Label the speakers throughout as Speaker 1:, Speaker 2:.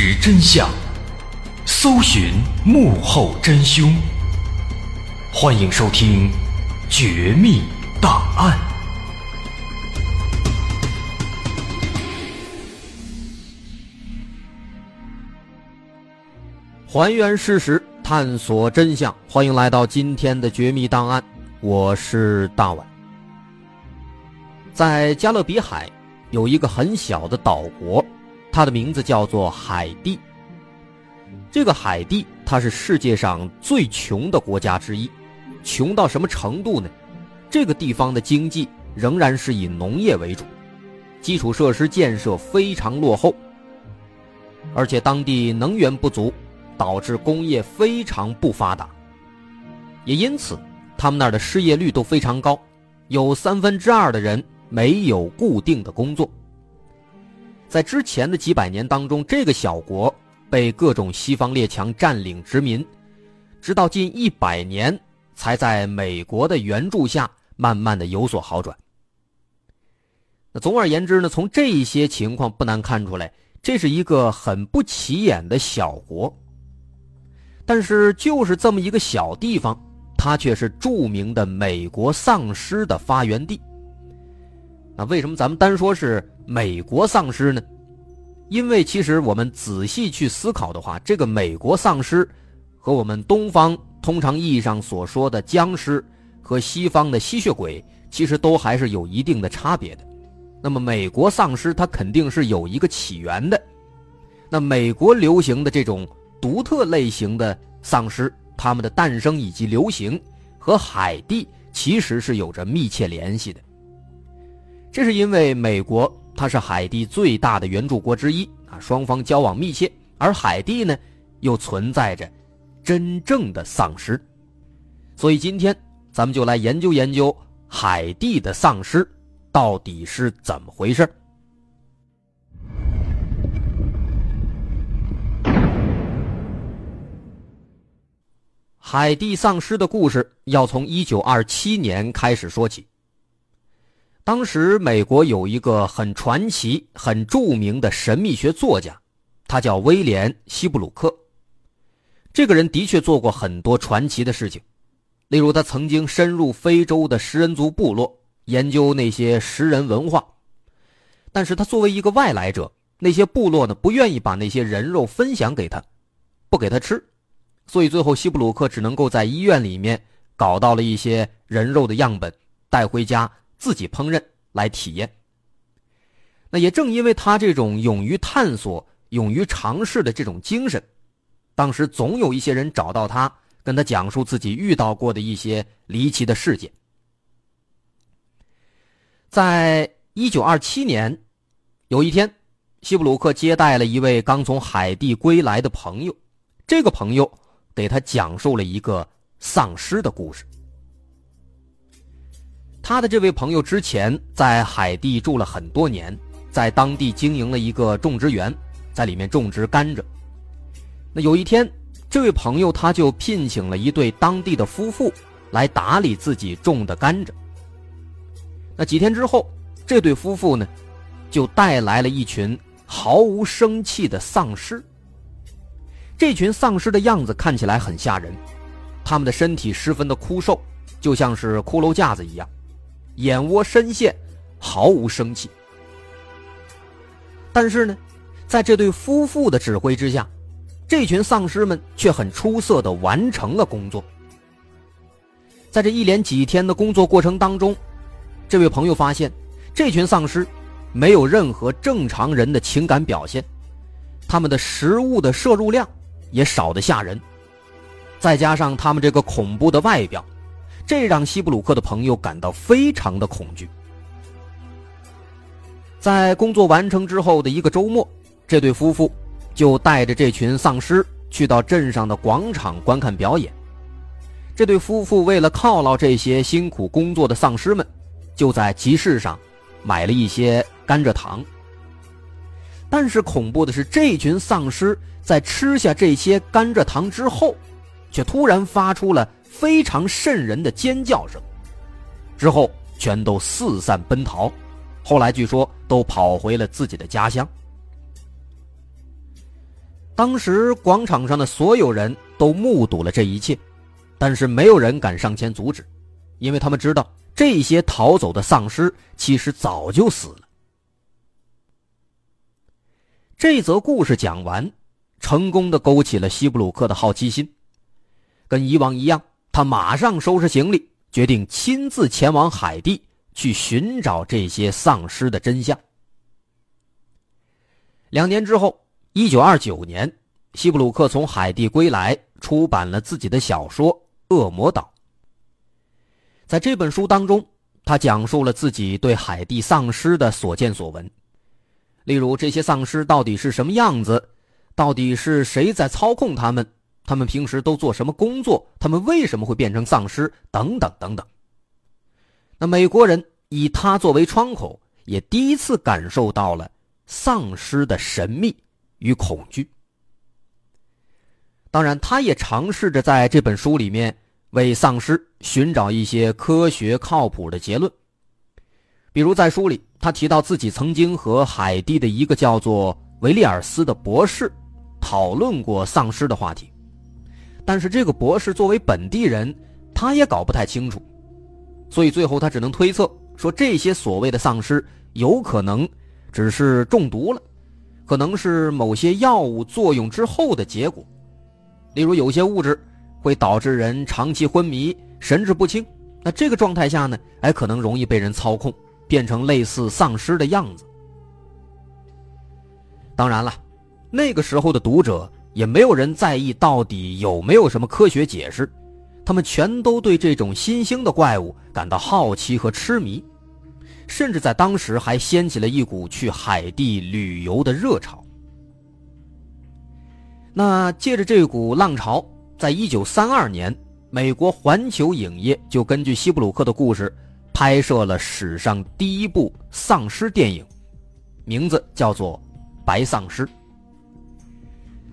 Speaker 1: 实真相，搜寻幕后真凶。欢迎收听《绝密档案》，
Speaker 2: 还原事实，探索真相。欢迎来到今天的《绝密档案》，我是大碗。在加勒比海有一个很小的岛国。它的名字叫做海地。这个海地，它是世界上最穷的国家之一，穷到什么程度呢？这个地方的经济仍然是以农业为主，基础设施建设非常落后，而且当地能源不足，导致工业非常不发达。也因此，他们那儿的失业率都非常高，有三分之二的人没有固定的工作。在之前的几百年当中，这个小国被各种西方列强占领殖民，直到近一百年才在美国的援助下慢慢的有所好转。那总而言之呢，从这些情况不难看出来，这是一个很不起眼的小国。但是就是这么一个小地方，它却是著名的美国丧尸的发源地。那为什么咱们单说是？美国丧尸呢？因为其实我们仔细去思考的话，这个美国丧尸和我们东方通常意义上所说的僵尸和西方的吸血鬼，其实都还是有一定的差别的。那么美国丧尸它肯定是有一个起源的。那美国流行的这种独特类型的丧尸，它们的诞生以及流行和海地其实是有着密切联系的。这是因为美国。它是海地最大的援助国之一啊，双方交往密切，而海地呢，又存在着真正的丧尸，所以今天咱们就来研究研究海地的丧尸到底是怎么回事。海地丧尸的故事要从一九二七年开始说起。当时，美国有一个很传奇、很著名的神秘学作家，他叫威廉·希布鲁克。这个人的确做过很多传奇的事情，例如他曾经深入非洲的食人族部落，研究那些食人文化。但是他作为一个外来者，那些部落呢不愿意把那些人肉分享给他，不给他吃，所以最后希布鲁克只能够在医院里面搞到了一些人肉的样本，带回家。自己烹饪来体验。那也正因为他这种勇于探索、勇于尝试的这种精神，当时总有一些人找到他，跟他讲述自己遇到过的一些离奇的事件。在一九二七年，有一天，希布鲁克接待了一位刚从海地归来的朋友，这个朋友给他讲述了一个丧尸的故事。他的这位朋友之前在海地住了很多年，在当地经营了一个种植园，在里面种植甘蔗。那有一天，这位朋友他就聘请了一对当地的夫妇来打理自己种的甘蔗。那几天之后，这对夫妇呢，就带来了一群毫无生气的丧尸。这群丧尸的样子看起来很吓人，他们的身体十分的枯瘦，就像是骷髅架子一样。眼窝深陷，毫无生气。但是呢，在这对夫妇的指挥之下，这群丧尸们却很出色的完成了工作。在这一连几天的工作过程当中，这位朋友发现，这群丧尸没有任何正常人的情感表现，他们的食物的摄入量也少得吓人，再加上他们这个恐怖的外表。这让西布鲁克的朋友感到非常的恐惧。在工作完成之后的一个周末，这对夫妇就带着这群丧尸去到镇上的广场观看表演。这对夫妇为了犒劳这些辛苦工作的丧尸们，就在集市上买了一些甘蔗糖。但是恐怖的是，这群丧尸在吃下这些甘蔗糖之后，却突然发出了。非常瘆人的尖叫声，之后全都四散奔逃，后来据说都跑回了自己的家乡。当时广场上的所有人都目睹了这一切，但是没有人敢上前阻止，因为他们知道这些逃走的丧尸其实早就死了。这则故事讲完，成功的勾起了西布鲁克的好奇心，跟以往一样，他马上收拾行李，决定亲自前往海地去寻找这些丧尸的真相。两年之后，一九二九年，西布鲁克从海地归来，出版了自己的小说《恶魔岛》。在这本书当中，他讲述了自己对海地丧尸的所见所闻。例如，这些丧尸到底是什么样子？到底是谁在操控他们？他们平时都做什么工作？他们为什么会变成丧尸？等等等等。那美国人以他作为窗口，也第一次感受到了丧尸的神秘与恐惧。当然，他也尝试着在这本书里面为丧尸寻找一些科学靠谱的结论。比如在书里，他提到自己曾经和海地的一个叫做维利尔斯的博士讨论过丧尸的话题，但是这个博士作为本地人，他也搞不太清楚，所以最后他只能推测说这些所谓的丧尸有可能只是中毒了，可能是某些药物作用之后的结果，例如有些物质会导致人长期昏迷、神志不清，那这个状态下呢，还可能容易被人操控。变成类似丧尸的样子。当然了，那个时候的读者也没有人在意到底有没有什么科学解释，他们全都对这种新兴的怪物感到好奇和痴迷，甚至在当时还掀起了一股去海地旅游的热潮。那借着这股浪潮，在一九三二年，美国环球影业就根据西布鲁克的故事。拍摄了史上第一部丧尸电影，名字叫做《白丧尸》。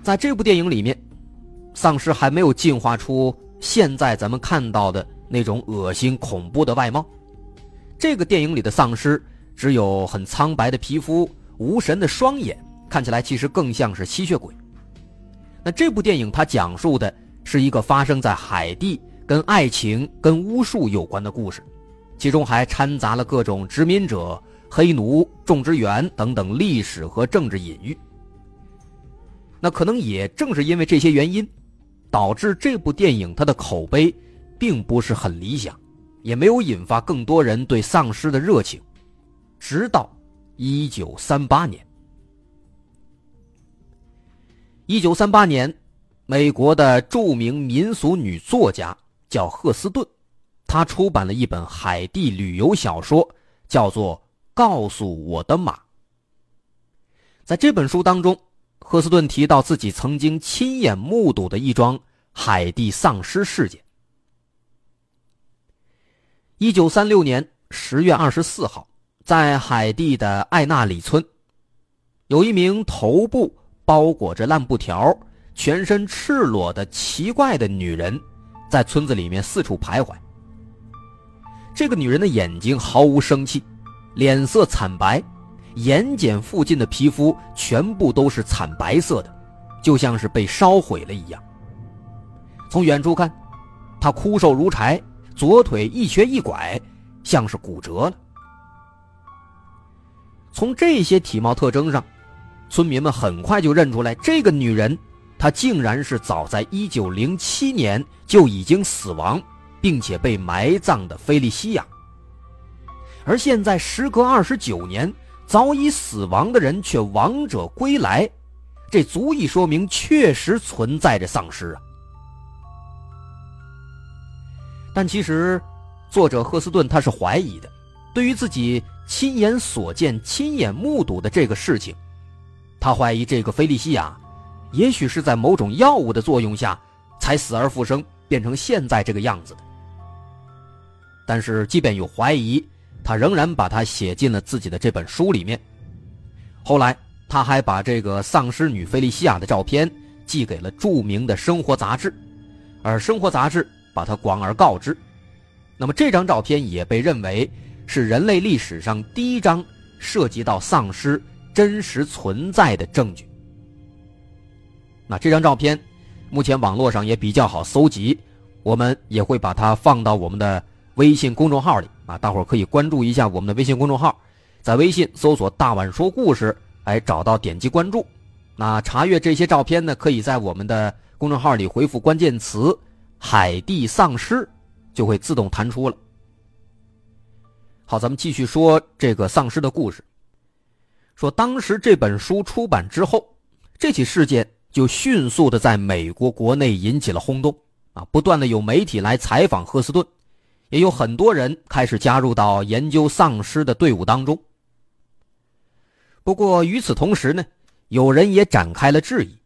Speaker 2: 在这部电影里面，丧尸还没有进化出现在咱们看到的那种恶心恐怖的外貌。这个电影里的丧尸只有很苍白的皮肤、无神的双眼，看起来其实更像是吸血鬼。那这部电影它讲述的是一个发生在海地、跟爱情、跟巫术有关的故事。其中还掺杂了各种殖民者、黑奴、种植园等等历史和政治隐喻。那可能也正是因为这些原因，导致这部电影它的口碑并不是很理想，也没有引发更多人对丧尸的热情。直到一九三八年，一九三八年，美国的著名民俗女作家叫赫斯顿。她出版了一本海地旅游小说，叫做《告诉我的马》。在这本书当中，赫斯顿提到自己曾经亲眼目睹的一桩海地丧尸事件。一九三六年十月二十四号，在海地的艾纳里村，有一名头部包裹着烂布条、全身赤裸的奇怪的女人，在村子里面四处徘徊。这个女人的眼睛毫无生气，脸色惨白，眼睑附近的皮肤全部都是惨白色的，就像是被烧毁了一样。从远处看，她枯瘦如柴，左腿一瘸一拐，像是骨折了。从这些体貌特征上，村民们很快就认出来，这个女人，她竟然是早在1907年就已经死亡。并且被埋葬的菲利西亚，而现在时隔二十九年，早已死亡的人却亡者归来，这足以说明确实存在着丧尸啊！但其实，作者赫斯顿他是怀疑的，对于自己亲眼所见、亲眼目睹的这个事情，他怀疑这个菲利西亚，也许是在某种药物的作用下才死而复生，变成现在这个样子的。但是，即便有怀疑，他仍然把它写进了自己的这本书里面。后来，他还把这个丧尸女菲利西亚的照片寄给了著名的生活杂志，而生活杂志把它广而告之。那么，这张照片也被认为是人类历史上第一张涉及到丧尸真实存在的证据。那这张照片，目前网络上也比较好搜集，我们也会把它放到我们的微信公众号里啊，大伙儿可以关注一下我们的微信公众号，在微信搜索“大碗说故事”，哎，找到点击关注。那查阅这些照片呢，可以在我们的公众号里回复关键词“海地丧尸”，就会自动弹出了。好，咱们继续说这个丧尸的故事。说当时这本书出版之后，这起事件就迅速的在美国国内引起了轰动啊！不断的有媒体来采访赫斯顿，也有很多人开始加入到研究丧尸的队伍当中。不过与此同时呢，有人也展开了质疑。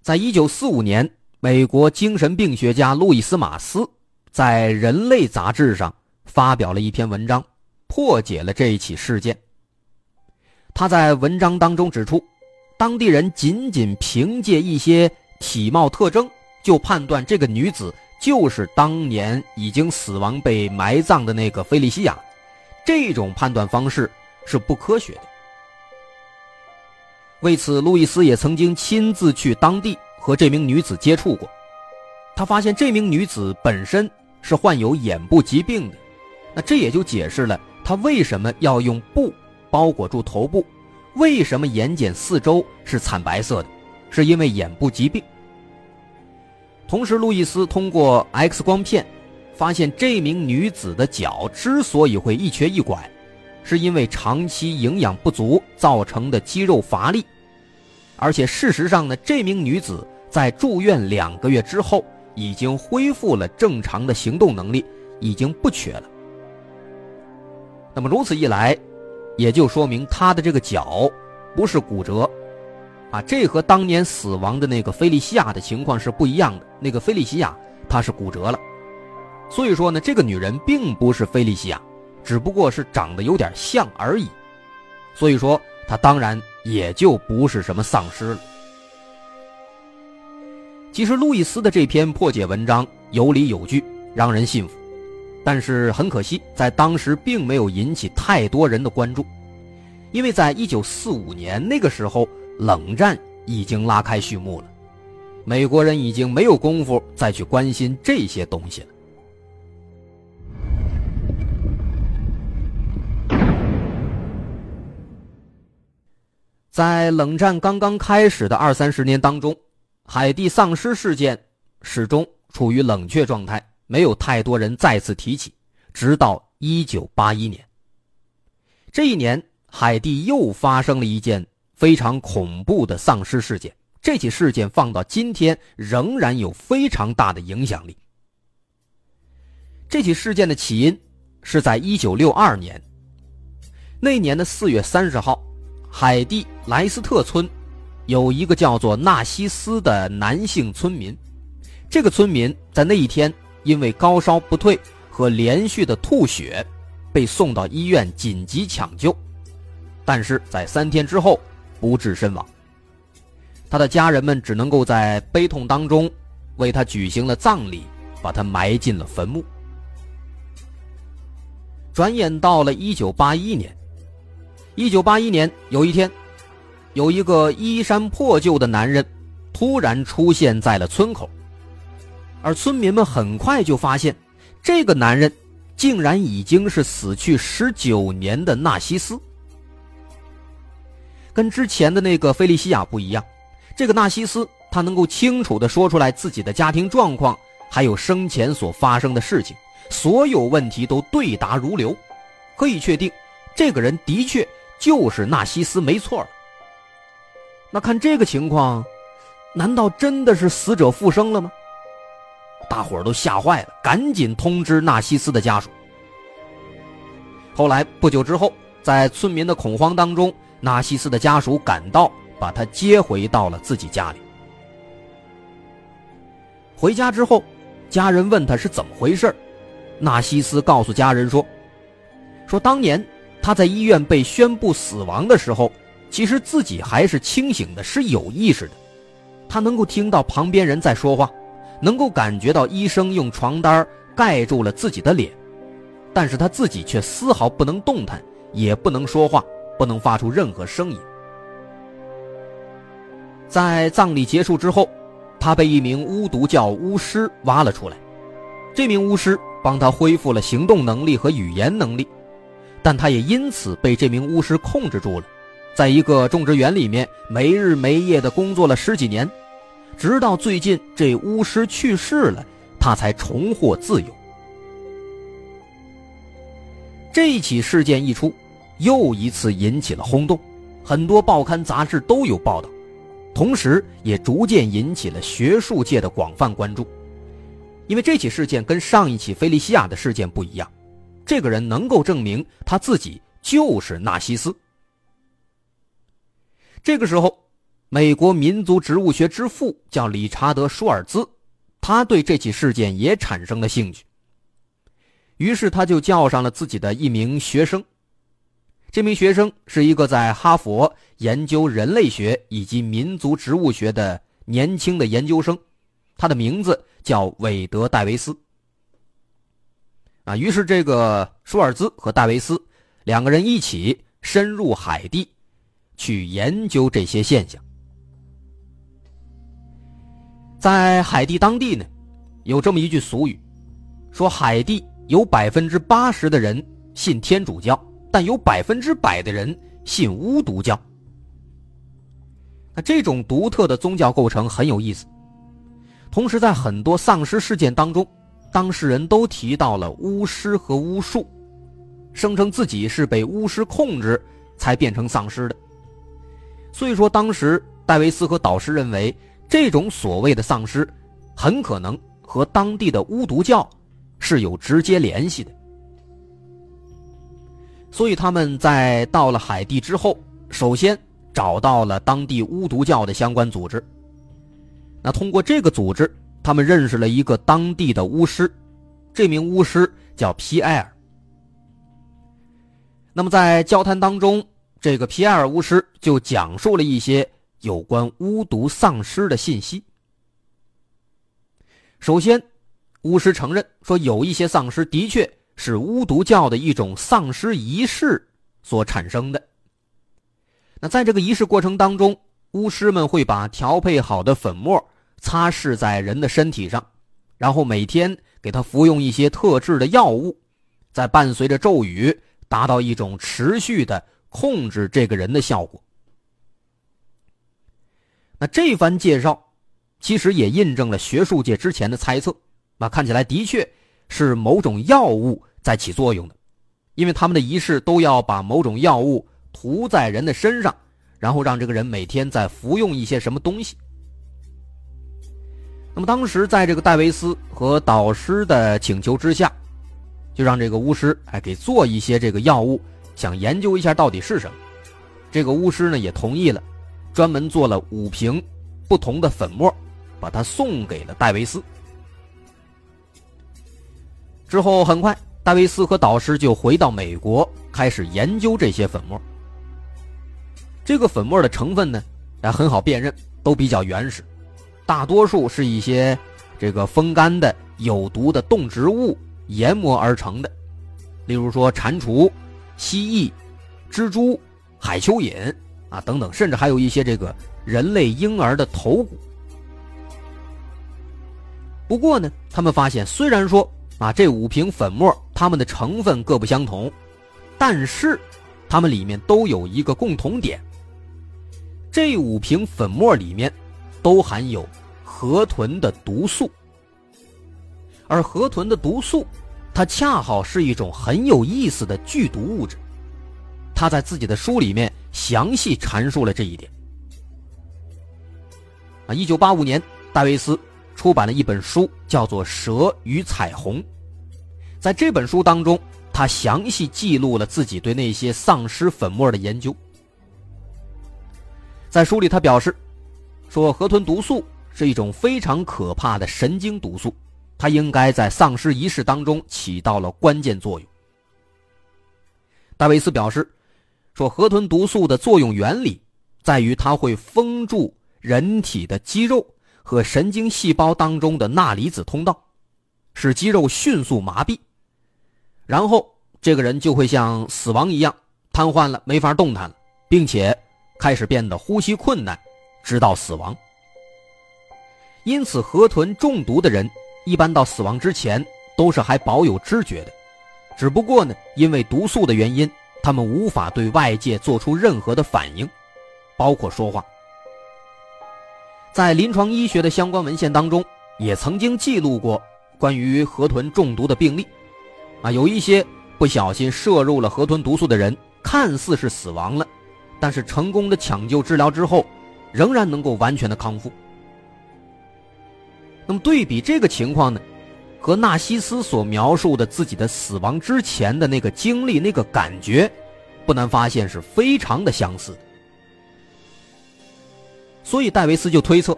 Speaker 2: 在一九四五年，美国精神病学家路易斯·马斯在《人类》杂志上。发表了一篇文章，破解了这一起事件。他在文章当中指出，当地人仅仅凭借一些体貌特征就判断这个女子就是当年已经死亡被埋葬的那个菲利西亚，这种判断方式是不科学的。为此，路易斯也曾经亲自去当地和这名女子接触过，他发现这名女子本身是患有眼部疾病的。那这也就解释了他为什么要用布包裹住头部，为什么眼睑四周是惨白色的，是因为眼部疾病。同时，路易斯通过 X 光片发现，这名女子的脚之所以会一瘸一拐，是因为长期营养不足造成的肌肉乏力，而且事实上呢，这名女子在住院两个月之后已经恢复了正常的行动能力，已经不瘸了。那么如此一来，也就说明他的这个脚不是骨折，啊，这和当年死亡的那个菲利西亚的情况是不一样的。那个菲利西亚她是骨折了，所以说呢，这个女人并不是菲利西亚，只不过是长得有点像而已。所以说，她当然也就不是什么丧尸了。其实，路易斯的这篇破解文章有理有据，让人信服。但是很可惜，在当时并没有引起太多人的关注，因为在一九四五年那个时候，冷战已经拉开序幕了，美国人已经没有功夫再去关心这些东西了。在冷战刚刚开始的二三十年当中，海地丧尸事件始终处于冷却状态。没有太多人再次提起，直到一九八一年。这一年，海地又发生了一件非常恐怖的丧尸事件。这起事件放到今天仍然有非常大的影响力。这起事件的起因是在一九六二年，那年的四月三十号，海地莱斯特村有一个叫做纳西斯的男性村民，这个村民在那一天。因为高烧不退和连续的吐血，被送到医院紧急抢救，但是在三天之后不治身亡。他的家人们只能够在悲痛当中为他举行了葬礼，把他埋进了坟墓。转眼到了一九八一年，一九八一年有一天，有一个衣衫破旧的男人突然出现在了村口。而村民们很快就发现，这个男人竟然已经是死去十九年的纳西斯。跟之前的那个菲利西亚不一样，这个纳西斯他能够清楚的说出来自己的家庭状况，还有生前所发生的事情，所有问题都对答如流，可以确定，这个人的确就是纳西斯，没错。那看这个情况，难道真的是死者复生了吗？大伙儿都吓坏了，赶紧通知纳西斯的家属。后来不久之后，在村民的恐慌当中，纳西斯的家属赶到，把他接回到了自己家里。回家之后，家人问他是怎么回事纳西斯告诉家人说：“说当年他在医院被宣布死亡的时候，其实自己还是清醒的，是有意识的，他能够听到旁边人在说话。”能够感觉到医生用床单盖住了自己的脸，但是他自己却丝毫不能动弹，也不能说话，不能发出任何声音。在葬礼结束之后，他被一名巫毒教巫师挖了出来。这名巫师帮他恢复了行动能力和语言能力，但他也因此被这名巫师控制住了，在一个种植园里面没日没夜的工作了十几年，直到最近这巫师去世了，他才重获自由。这起事件一出，又一次引起了轰动，很多报刊杂志都有报道，同时也逐渐引起了学术界的广泛关注。因为这起事件跟上一起菲利西亚的事件不一样，这个人能够证明他自己就是纳西斯。这个时候，美国民族植物学之父叫理查德·舒尔兹，他对这起事件也产生了兴趣。于是他就叫上了自己的一名学生，这名学生是一个在哈佛研究人类学以及民族植物学的年轻的研究生，他的名字叫韦德·戴维斯。啊，于是这个舒尔兹和戴维斯两个人一起深入海地，去研究这些现象。在海地当地呢，有这么一句俗语，说海地。有百分之八十的人信天主教，但有百分之百的人信巫毒教。那这种独特的宗教构成很有意思。同时，在很多丧尸事件当中，当事人都提到了巫师和巫术，声称自己是被巫师控制才变成丧尸的。所以说，当时戴维斯和导师认为，这种所谓的丧尸，很可能和当地的巫毒教。是有直接联系的，所以他们在到了海地之后，首先找到了当地巫毒教的相关组织。那通过这个组织，他们认识了一个当地的巫师，这名巫师叫皮埃尔。那么在交谈当中，这个皮埃尔巫师就讲述了一些有关巫毒丧尸的信息。首先。巫师承认说，有一些丧尸的确是巫毒教的一种丧尸仪式所产生的。那在这个仪式过程当中，巫师们会把调配好的粉末擦拭在人的身体上，然后每天给他服用一些特制的药物，再伴随着咒语，达到一种持续的控制这个人的效果。那这番介绍，其实也印证了学术界之前的猜测。那看起来的确是某种药物在起作用的，因为他们的仪式都要把某种药物涂在人的身上，然后让这个人每天在服用一些什么东西。那么当时在这个戴维斯和导师的请求之下，就让这个巫师哎给做一些这个药物，想研究一下到底是什么。这个巫师呢也同意了，专门做了五瓶不同的粉末，把它送给了戴维斯。之后很快，戴维斯和导师就回到美国，开始研究这些粉末。这个粉末的成分呢，也很好辨认，都比较原始，大多数是一些这个风干的有毒的动植物研磨而成的，例如说蟾蜍、蜥蜴、蜘蛛、海蚯蚓啊等等，甚至还有一些这个人类婴儿的头骨。不过呢，他们发现，虽然说。啊，这五瓶粉末，它们的成分各不相同，但是它们里面都有一个共同点。这五瓶粉末里面都含有河豚的毒素，而河豚的毒素，它恰好是一种很有意思的剧毒物质。他在自己的书里面详细阐述了这一点。啊，一九八五年，戴维斯。出版了一本书，叫做《蛇与彩虹》。在这本书当中，他详细记录了自己对那些丧尸粉末的研究。在书里，他表示说，河豚毒素是一种非常可怕的神经毒素，它应该在丧尸仪式当中起到了关键作用。戴维斯表示说，河豚毒素的作用原理在于它会封住人体的肌肉。和神经细胞当中的钠离子通道，使肌肉迅速麻痹，然后这个人就会像死亡一样瘫痪了，没法动弹了，并且开始变得呼吸困难，直到死亡。因此，河豚中毒的人一般到死亡之前都是还保有知觉的，只不过呢，因为毒素的原因，他们无法对外界做出任何的反应，包括说话。在临床医学的相关文献当中，也曾经记录过关于河豚中毒的病例，啊，有一些不小心摄入了河豚毒素的人，看似是死亡了，但是成功的抢救治疗之后，仍然能够完全的康复。那么对比这个情况呢，和纳西斯所描述的自己的死亡之前的那个经历、那个感觉，不难发现是非常的相似的。所以戴维斯就推测，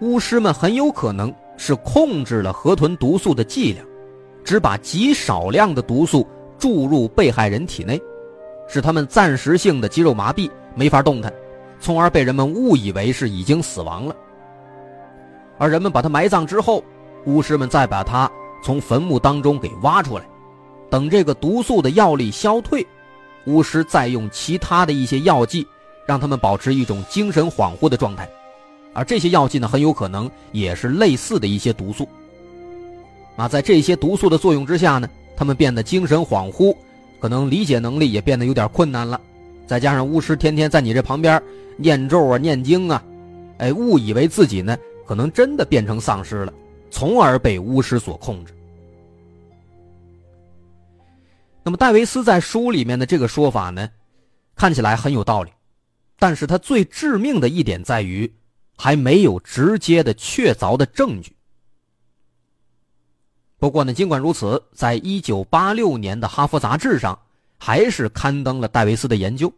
Speaker 2: 巫师们很有可能是控制了河豚毒素的剂量，只把极少量的毒素注入被害人体内，使他们暂时性的肌肉麻痹，没法动弹，从而被人们误以为是已经死亡了。而人们把他埋葬之后，巫师们再把他从坟墓当中给挖出来，等这个毒素的药力消退，巫师再用其他的一些药剂。让他们保持一种精神恍惚的状态，而这些药剂呢，很有可能也是类似的一些毒素。啊，在这些毒素的作用之下呢，他们变得精神恍惚，可能理解能力也变得有点困难了。再加上巫师天天在你这旁边念咒啊、念经啊，哎，误以为自己呢可能真的变成丧尸了，从而被巫师所控制。那么戴维斯在书里面的这个说法呢，看起来很有道理。但是他最致命的一点在于，还没有直接的确凿的证据。不过呢，尽管如此，在一九八六年的《哈佛杂志》上，还是刊登了戴维斯的研究。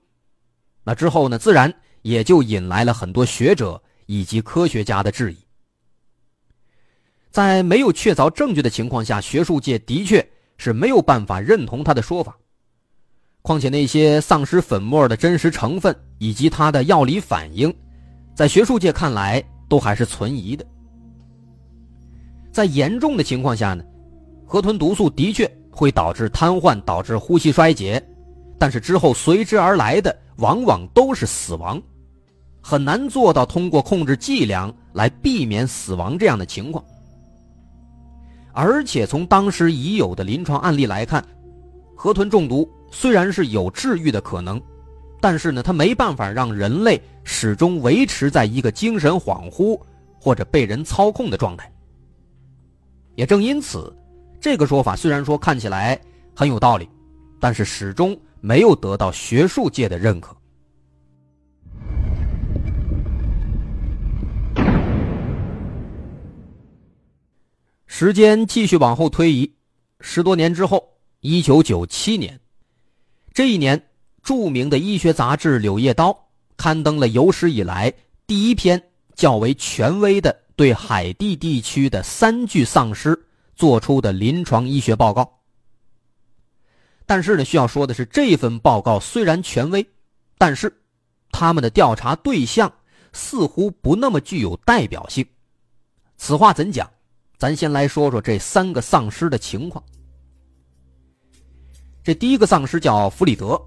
Speaker 2: 那之后呢，自然也就引来了很多学者以及科学家的质疑。在没有确凿证据的情况下，学术界的确是没有办法认同他的说法。况且那些丧尸粉末的真实成分以及它的药理反应，在学术界看来都还是存疑的。在严重的情况下呢，河豚毒素的确会导致瘫痪、导致呼吸衰竭，但是之后随之而来的往往都是死亡，很难做到通过控制剂量来避免死亡这样的情况。而且从当时已有的临床案例来看，河豚中毒。虽然是有治愈的可能，但是呢，它没办法让人类始终维持在一个精神恍惚或者被人操控的状态。也正因此，这个说法虽然说看起来很有道理，但是始终没有得到学术界的认可。时间继续往后推移，十多年之后，一九九七年。这一年，著名的医学杂志《柳叶刀》刊登了有史以来第一篇较为权威的对海地地区的三具丧尸做出的临床医学报告。但是呢，需要说的是，这份报告虽然权威，但是他们的调查对象似乎不那么具有代表性。此话怎讲？咱先来说说这三个丧尸的情况。这第一个丧尸叫弗里德，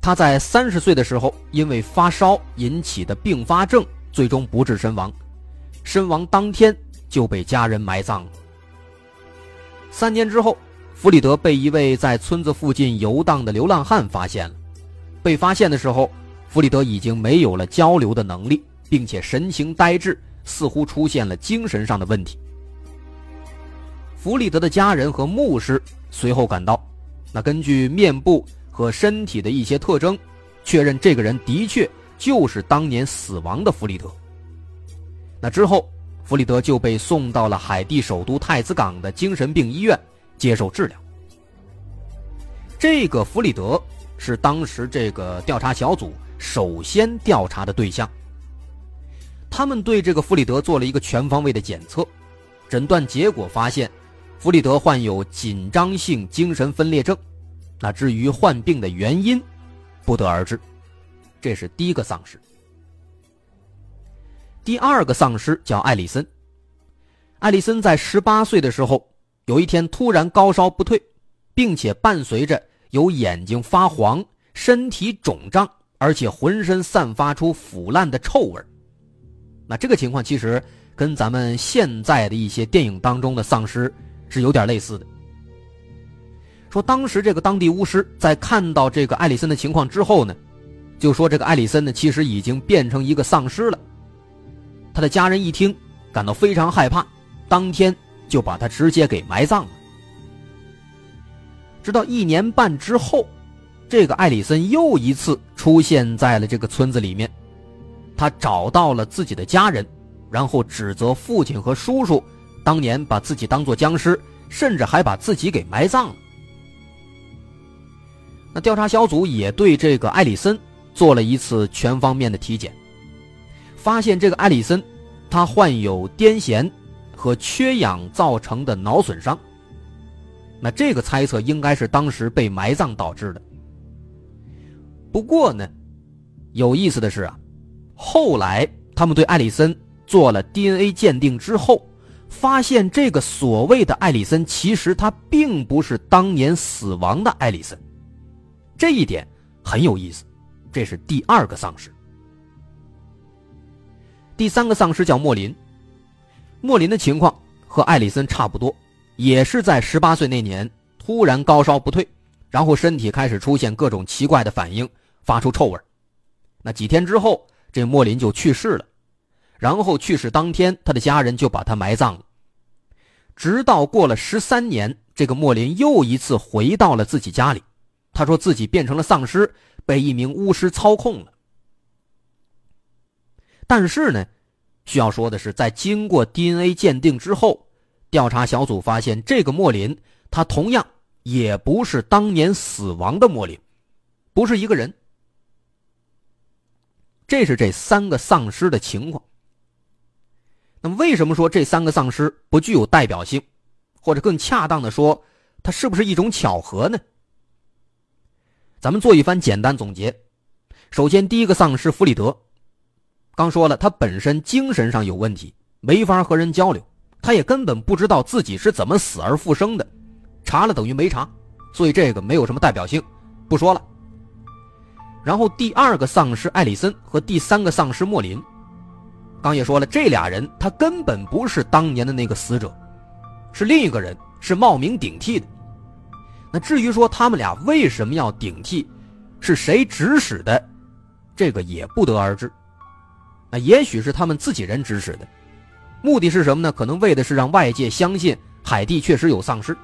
Speaker 2: 他在三十岁的时候因为发烧引起的并发症，最终不治身亡。身亡当天就被家人埋葬了。三年之后，弗里德被一位在村子附近游荡的流浪汉发现了。被发现的时候，弗里德已经没有了交流的能力，并且神情呆滞，似乎出现了精神上的问题。弗里德的家人和牧师随后赶到。那根据面部和身体的一些特征，确认这个人的确就是当年死亡的弗里德。那之后，弗里德就被送到了海地首都太子港的精神病医院接受治疗。这个弗里德是当时这个调查小组首先调查的对象。他们对这个弗里德做了一个全方位的检测，诊断结果发现。弗里德患有紧张性精神分裂症，那至于患病的原因，不得而知。这是第一个丧尸。第二个丧尸叫艾里森。艾里森在十八岁的时候，有一天突然高烧不退，并且伴随着有眼睛发黄、身体肿胀，而且浑身散发出腐烂的臭味那这个情况其实跟咱们现在的一些电影当中的丧尸是有点类似的。说当时这个当地巫师在看到这个艾里森的情况之后呢，就说这个艾里森呢其实已经变成一个丧尸了。他的家人一听，感到非常害怕，当天就把他直接给埋葬了。直到一年半之后，这个艾里森又一次出现在了这个村子里面，他找到了自己的家人，然后指责父亲和叔叔当年把自己当做僵尸，甚至还把自己给埋葬了。那调查小组也对这个艾里森做了一次全方面的体检，发现这个艾里森他患有癫痫和缺氧造成的脑损伤。那这个猜测应该是当时被埋葬导致的。不过呢，有意思的是啊，后来他们对艾里森做了 DNA 鉴定之后，发现这个所谓的艾里森其实他并不是当年死亡的艾里森。这一点很有意思，这是第二个丧尸。第三个丧尸叫莫林，莫林的情况和艾里森差不多，也是在十八岁那年突然高烧不退，然后身体开始出现各种奇怪的反应，发出臭味。那几天之后，这莫林就去世了，然后去世当天，他的家人就把他埋葬了。直到过了十三年，这个莫林又一次回到了自己家里。他说自己变成了丧尸，被一名巫师操控了。但是呢，需要说的是，在经过 DNA 鉴定之后，调查小组发现这个莫林，他同样也不是当年死亡的莫林，不是一个人。这是这三个丧尸的情况。那么，为什么说这三个丧尸不具有代表性，或者更恰当的说，它是不是一种巧合呢？咱们做一番简单总结。首先，第一个丧尸弗里德，刚说了，他本身精神上有问题，没法和人交流，他也根本不知道自己是怎么死而复生的，查了等于没查，所以这个没有什么代表性，不说了。然后第二个丧尸艾里森和第三个丧尸莫林，刚也说了，这俩人他根本不是当年的那个死者，是另一个人，是冒名顶替的。那至于说他们俩为什么要顶替，是谁指使的，这个也不得而知。那也许是他们自己人指使的，目的是什么呢？可能为的是让外界相信海地确实有丧尸，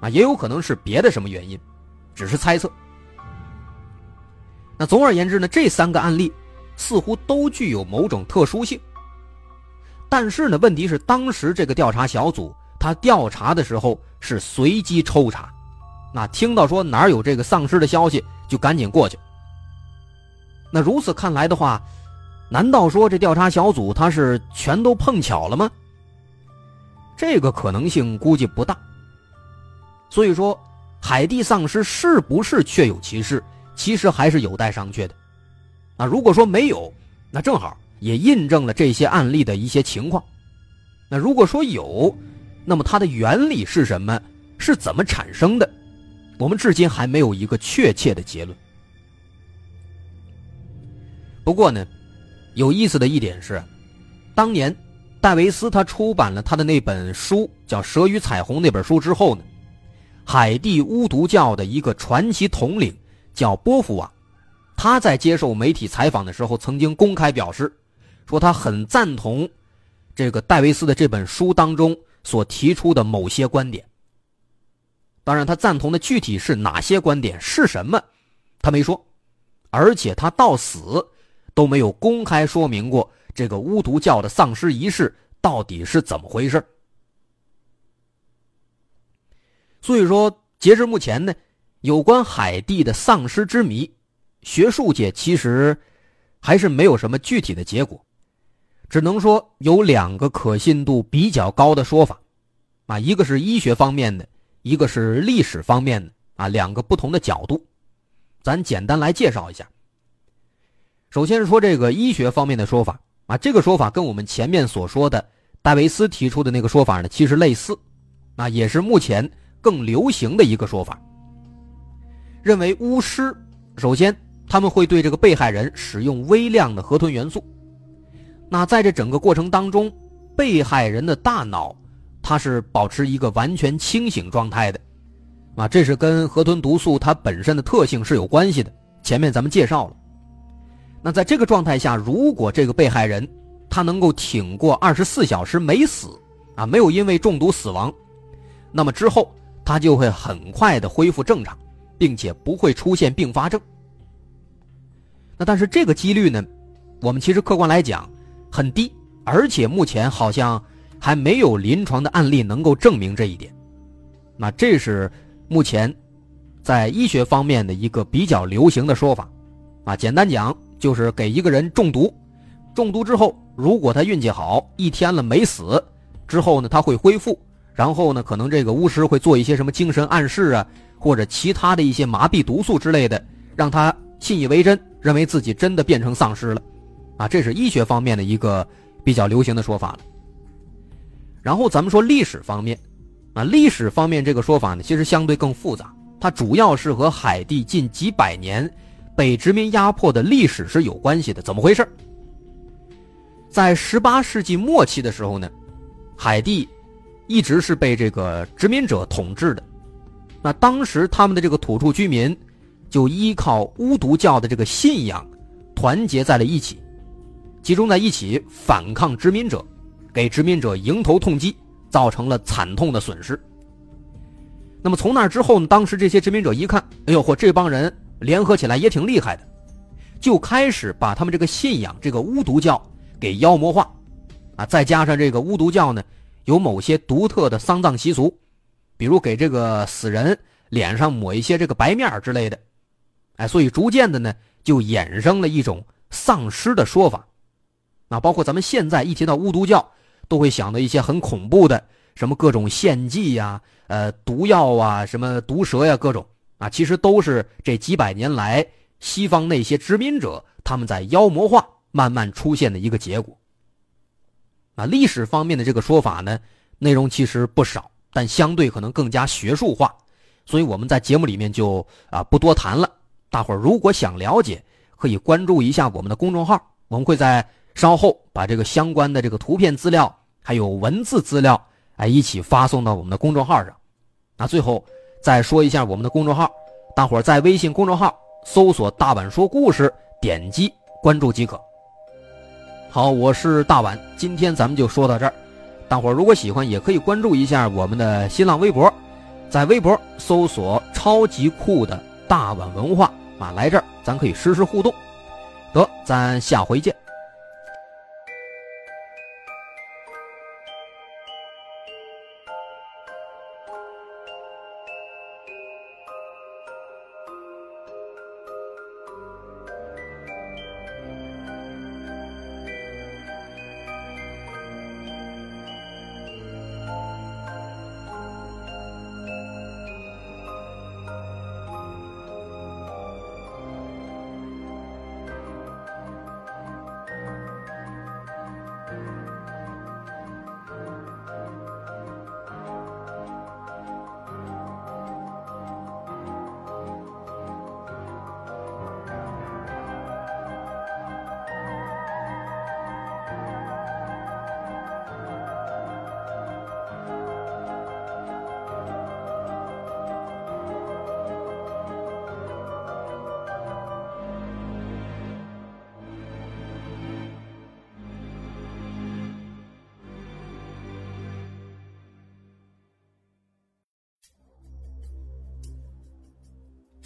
Speaker 2: 啊，也有可能是别的什么原因，只是猜测。那总而言之呢，这三个案例似乎都具有某种特殊性。但是呢，问题是当时这个调查小组他调查的时候是随机抽查。那听到说哪有这个丧尸的消息，就赶紧过去。那如此看来的话，难道说这调查小组他是全都碰巧了吗？这个可能性估计不大。所以说，海地丧尸是不是确有其事，其实还是有待商榷的。那如果说没有，那正好也印证了这些案例的一些情况。那如果说有，那么它的原理是什么？是怎么产生的？我们至今还没有一个确切的结论。不过呢，有意思的一点是，当年戴维斯他出版了他的那本书叫《蛇与彩虹》那本书之后呢，海地巫毒教的一个传奇统领叫波夫瓦，他在接受媒体采访的时候曾经公开表示，说他很赞同这个戴维斯的这本书当中所提出的某些观点。当然，他赞同的具体是哪些观点是什么，他没说，而且他到死都没有公开说明过这个巫毒教的丧尸仪式到底是怎么回事。所以说，截至目前呢，有关海地的丧尸之谜，学术界其实还是没有什么具体的结果，只能说有两个可信度比较高的说法，啊，一个是医学方面的。一个是历史方面的啊，两个不同的角度，咱简单来介绍一下。首先说这个医学方面的说法啊，这个说法跟我们前面所说的戴维斯提出的那个说法呢，其实类似，啊，也是目前更流行的一个说法。认为巫师首先他们会对这个被害人使用微量的河豚元素，那在这整个过程当中，被害人的大脑它是保持一个完全清醒状态的，啊，这是跟河豚毒素它本身的特性是有关系的。前面咱们介绍了。那在这个状态下，如果这个被害人他能够挺过二十四小时没死，啊，没有因为中毒死亡，那么之后他就会很快的恢复正常，并且不会出现并发症。那但是这个几率呢，我们其实客观来讲很低，而且目前好像还没有临床的案例能够证明这一点。那这是目前在医学方面的一个比较流行的说法，啊，简单讲就是给一个人中毒，中毒之后，如果他运气好，一天了没死，之后呢他会恢复，然后呢可能这个巫师会做一些什么精神暗示啊，或者其他的一些麻痹毒素之类的，让他信以为真。认为自己真的变成丧尸了，啊，这是医学方面的一个比较流行的说法了。然后咱们说历史方面，啊，历史方面这个说法呢，其实相对更复杂，它主要是和海地近几百年被殖民压迫的历史是有关系的。怎么回事？在十八世纪末期的时候呢，海地一直是被这个殖民者统治的，那当时他们的这个土著居民。就依靠巫毒教的这个信仰，团结在了一起，集中在一起反抗殖民者，给殖民者迎头痛击，造成了惨痛的损失。那么从那之后呢？当时这些殖民者一看，哎呦嚯，这帮人联合起来也挺厉害的，就开始把他们这个信仰这个巫毒教给妖魔化，啊，再加上这个巫毒教呢，有某些独特的丧葬习俗，比如给这个死人脸上抹一些这个白面之类的。哎，所以逐渐的呢，就衍生了一种丧尸的说法，那，包括咱们现在一提到巫毒教，都会想到一些很恐怖的，什么各种献祭呀，呃，毒药啊，什么毒蛇呀，各种啊，其实都是这几百年来西方那些殖民者他们在妖魔化慢慢出现的一个结果。啊，历史方面的这个说法呢，内容其实不少，但相对可能更加学术化，所以我们在节目里面就啊不多谈了。大伙儿如果想了解，可以关注一下我们的公众号，我们会在稍后把这个相关的这个图片资料还有文字资料，哎，一起发送到我们的公众号上。那最后再说一下我们的公众号，大伙儿在微信公众号搜索“大碗说故事”，点击关注即可。好，我是大碗，今天咱们就说到这儿。大伙儿如果喜欢，也可以关注一下我们的新浪微博，在微博搜索“超级酷的大碗文化”。啊，来这儿，咱可以实时互动。得，咱下回见。